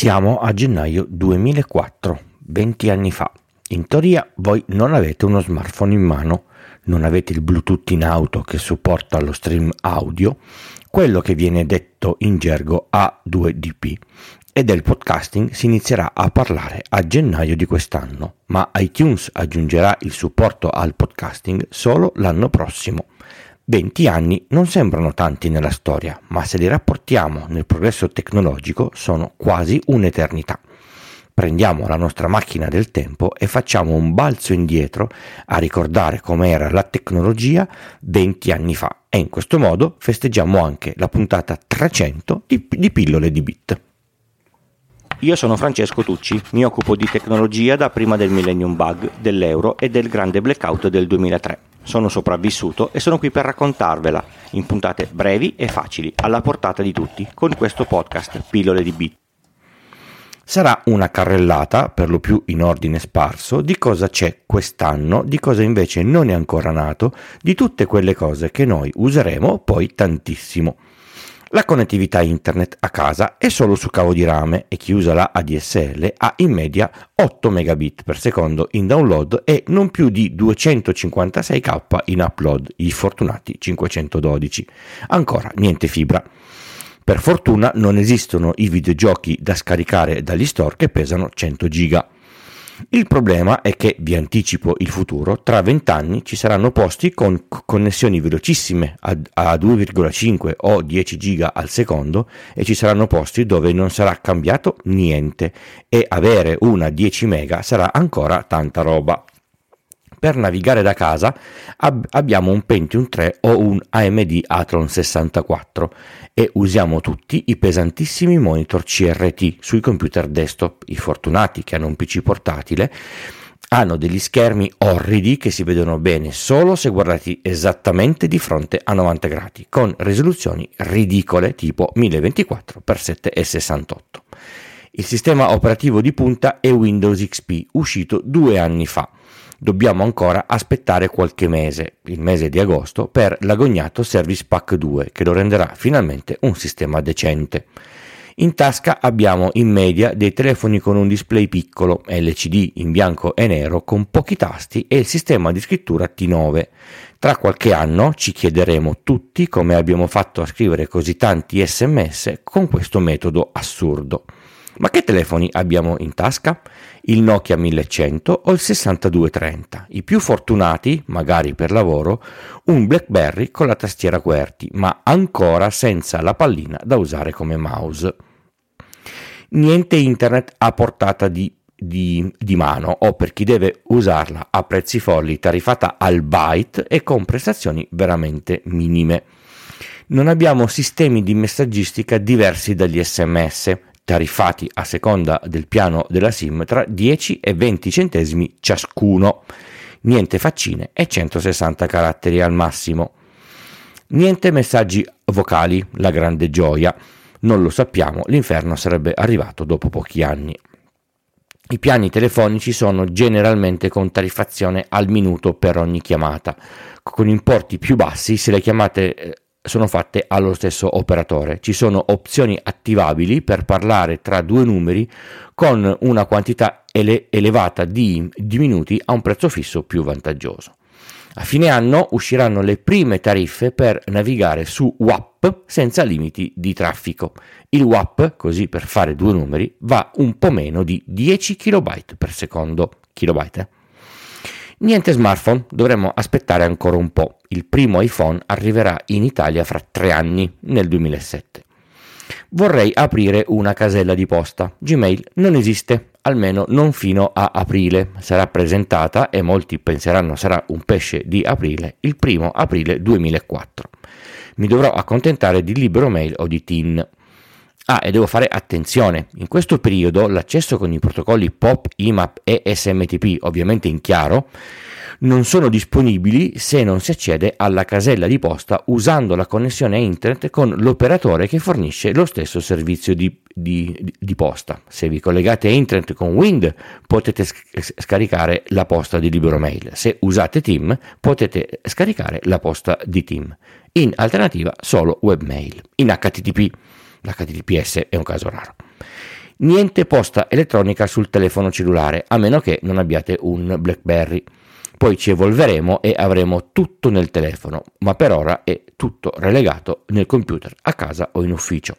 Siamo a gennaio 2004, 20 anni fa. In teoria voi non avete uno smartphone in mano, non avete il Bluetooth in auto che supporta lo stream audio, quello che viene detto in gergo A2DP e del podcasting si inizierà a parlare a gennaio di quest'anno, ma iTunes aggiungerà il supporto al podcasting solo l'anno prossimo. 20 anni non sembrano tanti nella storia, ma se li rapportiamo nel progresso tecnologico sono quasi un'eternità. Prendiamo la nostra macchina del tempo e facciamo un balzo indietro a ricordare com'era la tecnologia 20 anni fa e in questo modo festeggiamo anche la puntata 300 di, di Pillole di Bit. Io sono Francesco Tucci, mi occupo di tecnologia da prima del Millennium Bug, dell'euro e del grande blackout del 2003. Sono sopravvissuto e sono qui per raccontarvela in puntate brevi e facili, alla portata di tutti, con questo podcast Pillole di Bit. Sarà una carrellata, per lo più in ordine sparso, di cosa c'è quest'anno, di cosa invece non è ancora nato, di tutte quelle cose che noi useremo poi tantissimo. La connettività internet a casa è solo su cavo di rame e chi usa la ADSL ha in media 8 megabit per secondo in download e non più di 256k in upload, i fortunati 512. Ancora niente fibra. Per fortuna non esistono i videogiochi da scaricare dagli store che pesano 100 giga. Il problema è che, vi anticipo il futuro, tra 20 anni ci saranno posti con connessioni velocissime a 2,5 o 10 giga al secondo e ci saranno posti dove non sarà cambiato niente e avere una 10 mega sarà ancora tanta roba. Per navigare da casa ab- abbiamo un Pentium 3 o un AMD Athlon 64 e usiamo tutti i pesantissimi monitor CRT sui computer desktop. I fortunati che hanno un PC portatile hanno degli schermi orridi che si vedono bene solo se guardati esattamente di fronte a 90 gradi, con risoluzioni ridicole tipo 1024x768. Il sistema operativo di punta è Windows XP, uscito due anni fa dobbiamo ancora aspettare qualche mese, il mese di agosto, per l'agognato Service Pack 2 che lo renderà finalmente un sistema decente. In tasca abbiamo in media dei telefoni con un display piccolo, LCD in bianco e nero con pochi tasti e il sistema di scrittura T9. Tra qualche anno ci chiederemo tutti come abbiamo fatto a scrivere così tanti sms con questo metodo assurdo. Ma che telefoni abbiamo in tasca? Il Nokia 1100 o il 6230? I più fortunati, magari per lavoro, un BlackBerry con la tastiera QWERTY, ma ancora senza la pallina da usare come mouse. Niente internet a portata di di, di, mano o per chi deve usarla a prezzi folli tariffata al byte e con prestazioni veramente minime. Non abbiamo sistemi di messaggistica diversi dagli sms, tariffati a seconda del piano della SIM tra 10 e 20 centesimi ciascuno. Niente faccine e 160 caratteri al massimo. Niente messaggi vocali, la grande gioia. Non lo sappiamo, l'inferno sarebbe arrivato dopo pochi anni. I piani telefonici sono generalmente con tariffazione al minuto per ogni chiamata, con importi più bassi se le chiamate eh, sono fatte allo stesso operatore. Ci sono opzioni attivabili per parlare tra due numeri con una quantità ele- elevata di, minuti a un prezzo fisso più vantaggioso. A fine anno usciranno le prime tariffe per navigare su WAP senza limiti di traffico. Il WAP, così per fare due numeri, va un po' meno di 10 kB per secondo. Kilobyte, eh? Niente smartphone, dovremmo aspettare ancora un po'. Il primo iPhone arriverà in Italia fra tre anni, nel 2007. Vorrei aprire una casella di posta. Gmail non esiste, almeno non fino a aprile. Sarà presentata, e molti penseranno sarà un pesce di aprile, il primo aprile 2004. Mi dovrò accontentare di Libero Mail o di TIN. Ah, e devo fare attenzione, in questo periodo l'accesso con i protocolli POP, IMAP e SMTP, ovviamente in chiaro, non sono disponibili se non si accede alla casella di posta usando la connessione a internet con l'operatore che fornisce lo stesso servizio di, di, di posta. Se vi collegate a internet con Wind potete scaricare la posta di Libero Mail, se usate Team potete scaricare la posta di Team. In alternativa solo webmail, in HTTP. L'HTTPS è un caso raro. Niente posta elettronica sul telefono cellulare, a meno che non abbiate un BlackBerry. Poi ci evolveremo e avremo tutto nel telefono, ma per ora è tutto relegato nel computer, a casa o in ufficio.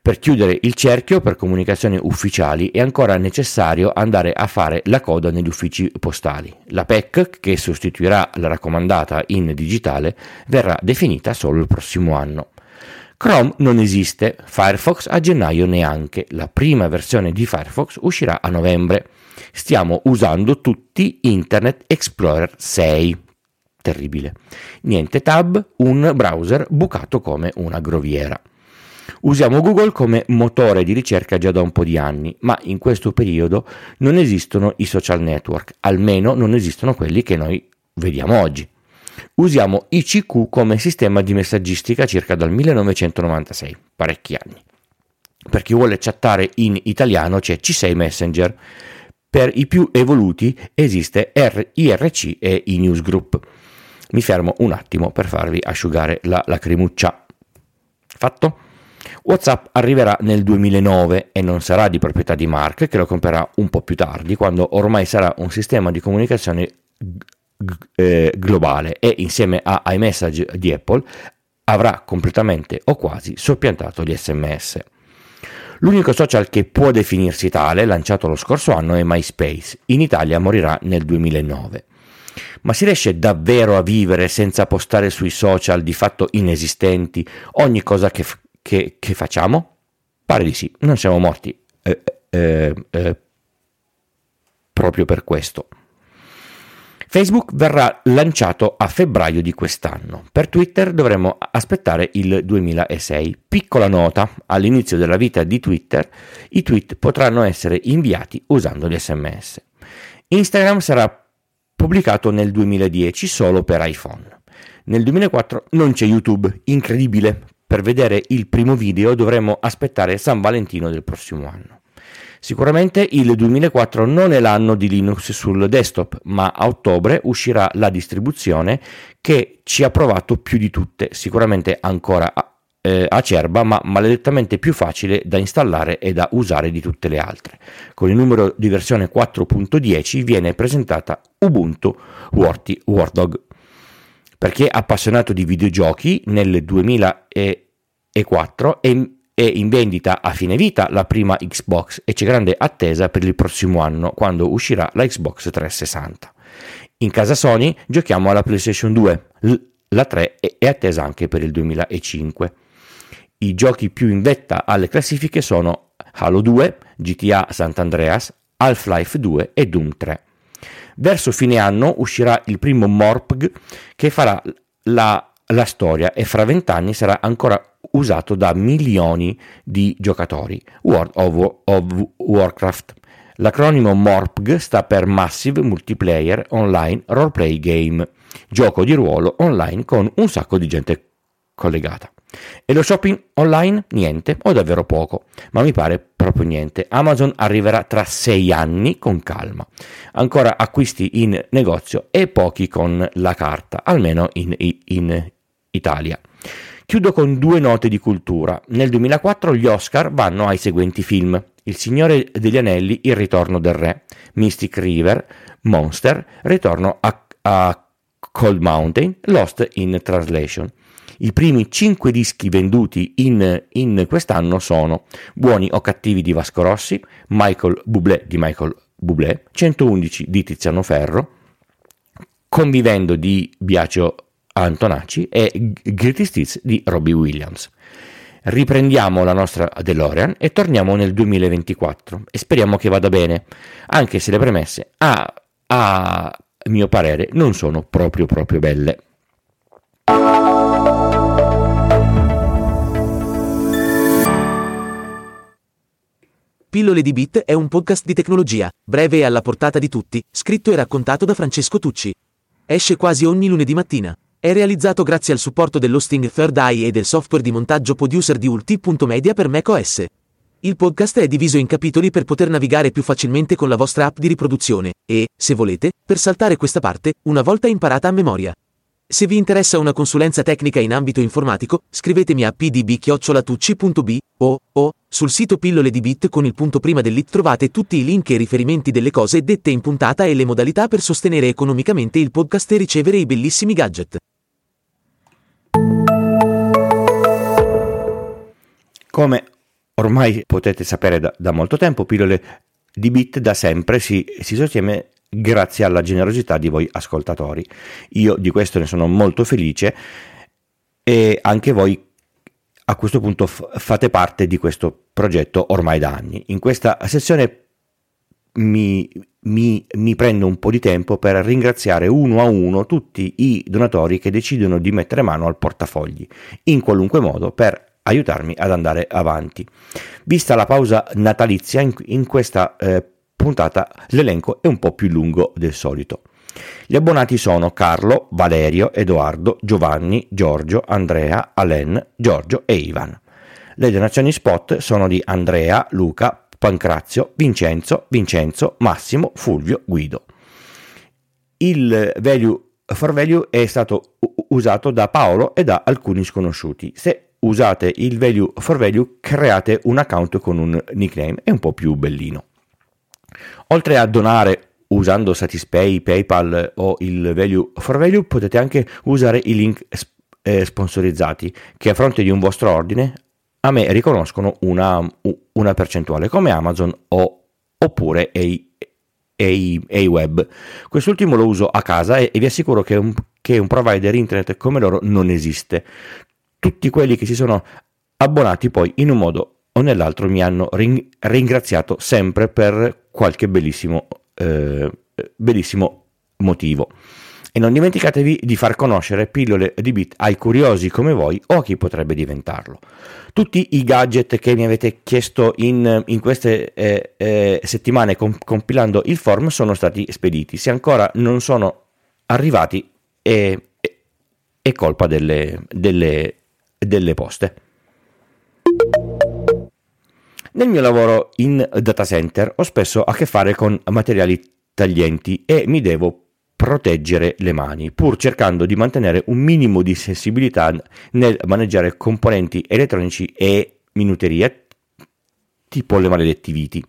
Per chiudere il cerchio per comunicazioni ufficiali è ancora necessario andare a fare la coda negli uffici postali. La PEC, che sostituirà la raccomandata in digitale, verrà definita solo il prossimo anno. Chrome non esiste, Firefox a gennaio neanche, la prima versione di Firefox uscirà a novembre. Stiamo usando tutti Internet Explorer 6. Terribile. Niente tab, un browser bucato come una groviera. Usiamo Google come motore di ricerca già da un po' di anni, ma in questo periodo non esistono i social network, almeno non esistono quelli che noi vediamo oggi. Usiamo ICQ come sistema di messaggistica circa dal 1996, parecchi anni. Per chi vuole chattare in italiano c'è C6 Messenger. Per i più evoluti esiste IRC e i newsgroup. Mi fermo un attimo per farvi asciugare la lacrimuccia. Fatto? WhatsApp arriverà nel 2009 e non sarà di proprietà di Mark che lo comprerà un po' più tardi, quando ormai sarà un sistema di comunicazione eh, globale e insieme a iMessage di Apple avrà completamente o quasi soppiantato gli sms. L'unico social che può definirsi tale, lanciato lo scorso anno, è MySpace. In Italia morirà nel 2009. Ma si riesce davvero a vivere senza postare sui social di fatto inesistenti ogni cosa che, che, che facciamo? Pare di sì, non siamo morti eh, eh, eh, proprio per questo. Facebook verrà lanciato a febbraio di quest'anno. Per Twitter dovremo aspettare il 2006. Piccola nota, all'inizio della vita di Twitter i tweet potranno essere inviati usando gli sms. Instagram sarà pubblicato nel 2010 solo per iPhone. Nel 2004 non c'è YouTube, incredibile. Per vedere il primo video dovremo aspettare San Valentino del prossimo anno. Sicuramente il 2004 non è l'anno di Linux sul desktop, ma a ottobre uscirà la distribuzione che ci ha provato più di tutte, sicuramente ancora eh, acerba, ma maledettamente più facile da installare e da usare di tutte le altre. Con il numero di versione 4.10 viene presentata Ubuntu Wardog. Per chi è appassionato di videogiochi, nel 2004 è è in vendita a fine vita la prima Xbox e c'è grande attesa per il prossimo anno quando uscirà la Xbox 360. In casa Sony giochiamo alla PlayStation 2, la 3 è attesa anche per il 2005. I giochi più in vetta alle classifiche sono Halo 2, GTA Sant'Andreas, Half-Life 2 e Doom 3. Verso fine anno uscirà il primo Morpg che farà la, la storia e fra vent'anni sarà ancora usato da milioni di giocatori. World of, of Warcraft. L'acronimo MORPG sta per Massive Multiplayer Online Roleplay Game, gioco di ruolo online con un sacco di gente collegata. E lo shopping online? Niente, o davvero poco, ma mi pare proprio niente. Amazon arriverà tra sei anni con calma. Ancora acquisti in negozio e pochi con la carta, almeno in, in Italia. Chiudo con due note di cultura. Nel 2004 gli Oscar vanno ai seguenti film. Il Signore degli Anelli, Il ritorno del re, Mystic River, Monster, Ritorno a, a Cold Mountain, Lost in Translation. I primi cinque dischi venduti in, in, quest'anno sono Buoni o cattivi di Vasco Rossi, Michael Bublé di Michael Bublé, 111 di Tiziano Ferro, Convivendo di Biagio Antonacci e Greatest Hits di Robbie Williams. Riprendiamo la nostra DeLorean e torniamo nel 2024 e speriamo che vada bene, anche se le premesse, a, a mio parere, non sono proprio proprio belle. Pillole di Bit è un podcast di tecnologia, breve e alla portata di tutti, scritto e raccontato da Francesco Tucci. Esce quasi ogni lunedì mattina. È realizzato grazie al supporto dell'hosting Third Eye e del software di montaggio producer di Ulti.media per macOS. Il podcast è diviso in capitoli per poter navigare più facilmente con la vostra app di riproduzione e, se volete, per saltare questa parte, una volta imparata a memoria. Se vi interessa una consulenza tecnica in ambito informatico, scrivetemi a pdb-tucci.b o, o sul sito pillole di bit con il punto prima dell'it trovate tutti i link e riferimenti delle cose dette in puntata e le modalità per sostenere economicamente il podcast e ricevere i bellissimi gadget. Come ormai potete sapere da, da molto tempo, pillole di bit da sempre si, si sostiene grazie alla generosità di voi ascoltatori. Io di questo ne sono molto felice e anche voi a questo punto f- fate parte di questo progetto ormai da anni. In questa sessione mi, mi, mi, prendo un po' di tempo per ringraziare uno a uno tutti i donatori che decidono di mettere mano al portafogli, in qualunque modo, per aiutarmi ad andare avanti. Vista la pausa natalizia, in, in questa eh, puntata l'elenco è un po' più lungo del solito. Gli abbonati sono Carlo, Valerio, Edoardo, Giovanni, Giorgio, Andrea, Alen, Giorgio e Ivan. Le donazioni spot sono di Andrea, Luca, Pancrazio, Vincenzo, Vincenzo, Massimo, Fulvio, Guido. Il value for value è stato usato da Paolo e da alcuni sconosciuti. Se usate il value for value create un account con un nickname, è un po' più bellino. Oltre a donare usando Satispay, PayPal o il Value for Value potete anche usare i link eh, sponsorizzati che a fronte di un vostro ordine a me riconoscono una, una percentuale come Amazon o, oppure AWeb. Quest'ultimo lo uso a casa e, e vi assicuro che un, che un provider internet come loro non esiste. Tutti quelli che si sono abbonati poi in un modo o nell'altro mi hanno ringraziato sempre per qualche bellissimo, eh, bellissimo motivo. E non dimenticatevi di far conoscere pillole di bit ai curiosi come voi o a chi potrebbe diventarlo. Tutti i gadget che mi avete chiesto in, in queste eh, eh, settimane comp- compilando il form sono stati spediti. Se ancora non sono arrivati è, è colpa delle, delle, delle poste. Nel mio lavoro in data center ho spesso a che fare con materiali taglienti e mi devo proteggere le mani, pur cercando di mantenere un minimo di sensibilità nel maneggiare componenti elettronici e minuteria, tipo le maledetti viti.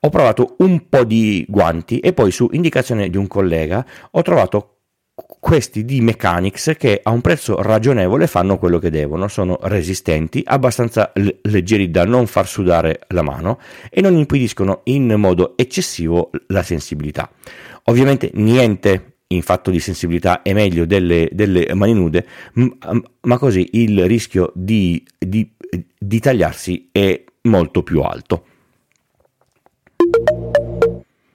Ho provato un po' di guanti e poi su indicazione di un collega ho trovato questi di Mechanics che a un prezzo ragionevole fanno quello che devono, sono resistenti, abbastanza leggeri da non far sudare la mano e non impediscono in modo eccessivo la sensibilità. Ovviamente niente in fatto di sensibilità è meglio delle, delle mani nude, ma così il rischio di, di, di tagliarsi è molto più alto.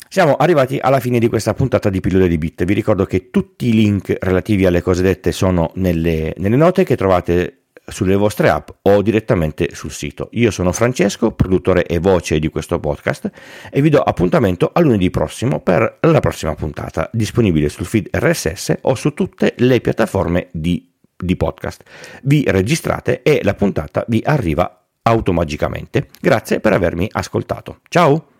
Siamo arrivati alla fine di questa puntata di pillole di bit. Vi ricordo che tutti i link relativi alle cose dette sono nelle, nelle note che trovate sulle vostre app o direttamente sul sito. Io sono Francesco, produttore e voce di questo podcast e vi do appuntamento a lunedì prossimo per la prossima puntata, disponibile sul feed RSS o su tutte le piattaforme di, di podcast. Vi registrate e la puntata vi arriva automagicamente. Grazie per avermi ascoltato. Ciao!